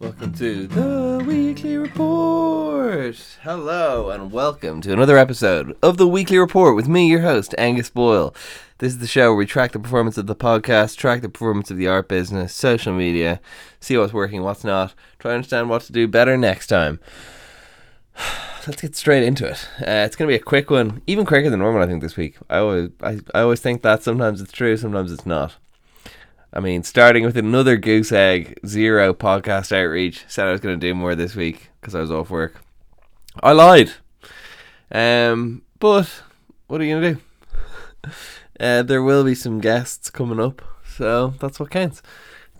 Welcome to the Weekly Report. Hello, and welcome to another episode of the Weekly Report with me, your host, Angus Boyle. This is the show where we track the performance of the podcast, track the performance of the art business, social media, see what's working, what's not, try to understand what to do better next time. Let's get straight into it. Uh, it's going to be a quick one, even quicker than normal, I think, this week. I always, I, I always think that sometimes it's true, sometimes it's not. I mean, starting with another goose egg, zero podcast outreach. Said I was going to do more this week because I was off work. I lied. Um, but what are you going to do? uh, there will be some guests coming up, so that's what counts.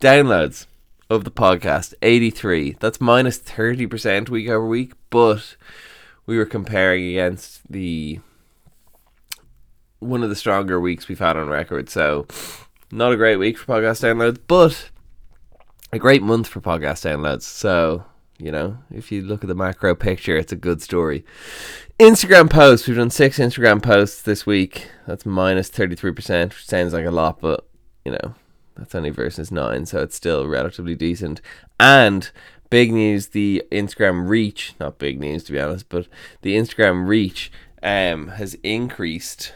Downloads of the podcast 83. That's minus 30% week over week, but we were comparing against the one of the stronger weeks we've had on record. So not a great week for podcast downloads, but a great month for podcast downloads. So, you know, if you look at the macro picture, it's a good story. Instagram posts. We've done six Instagram posts this week. That's minus 33%, which sounds like a lot, but, you know, that's only versus nine, so it's still relatively decent. And big news the Instagram reach, not big news to be honest, but the Instagram reach um, has increased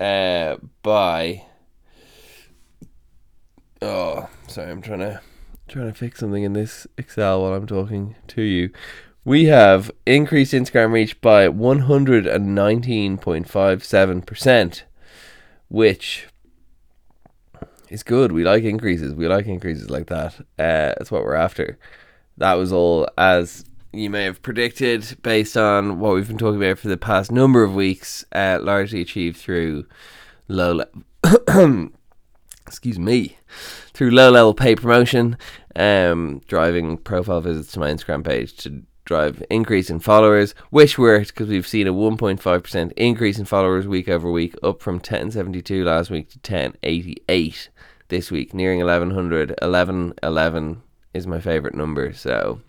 uh, by Oh, sorry, I'm trying to trying to fix something in this Excel while I'm talking to you. We have increased Instagram reach by 119.57%, which is good. We like increases. We like increases like that. Uh, that's what we're after. That was all as you may have predicted based on what we've been talking about for the past number of weeks, uh, largely achieved through low. excuse me, through low level pay promotion, um, driving profile visits to my Instagram page to drive increase in followers, which worked because we've seen a 1.5% increase in followers week over week, up from 1072 last week to 1088 this week, nearing 1100. 1111 is my favorite number, so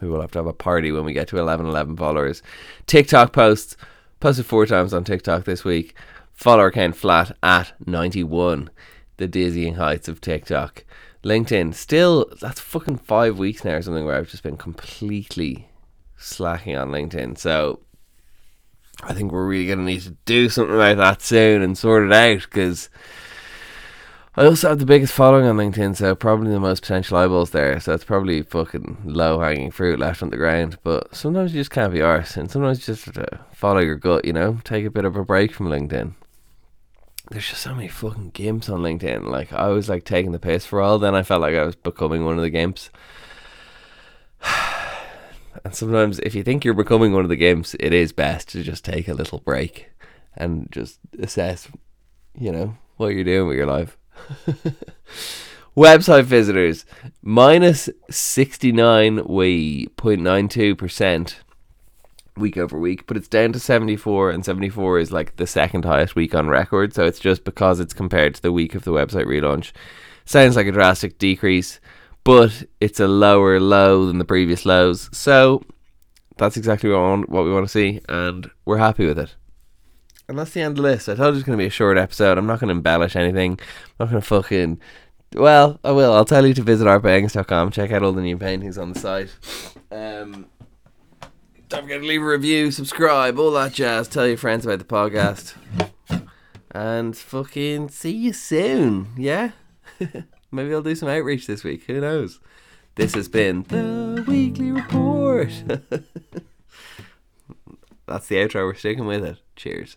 we will have to have a party when we get to 1111 followers. TikTok posts, posted four times on TikTok this week. Follower count flat at 91 the dizzying heights of TikTok. LinkedIn, still, that's fucking five weeks now or something where I've just been completely slacking on LinkedIn. So I think we're really going to need to do something about that soon and sort it out because I also have the biggest following on LinkedIn, so probably the most potential eyeballs there. So it's probably fucking low hanging fruit left on the ground. But sometimes you just can't be arse, and sometimes you just have to follow your gut, you know, take a bit of a break from LinkedIn there's just so many fucking gimps on LinkedIn. Like I was like taking the piss for all, then I felt like I was becoming one of the gimps. and sometimes if you think you're becoming one of the gimps, it is best to just take a little break and just assess, you know, what you're doing with your life. Website visitors minus sixty nine minus 69.92% week over week, but it's down to 74, and 74 is like the second highest week on record. So it's just because it's compared to the week of the website relaunch. Sounds like a drastic decrease, but it's a lower low than the previous lows. So that's exactly what, want, what we want to see, and we're happy with it. And that's the end of the list. I told you it's going to be a short episode. I'm not going to embellish anything. I'm not going to fucking. Well, I will. I'll tell you to visit artbangs.com. Check out all the new paintings on the site. Um, don't forget to leave a review, subscribe, all that jazz. Tell your friends about the podcast. And fucking see you soon. Yeah? Maybe I'll do some outreach this week. Who knows? This has been the weekly report. That's the outro. We're sticking with it. Cheers.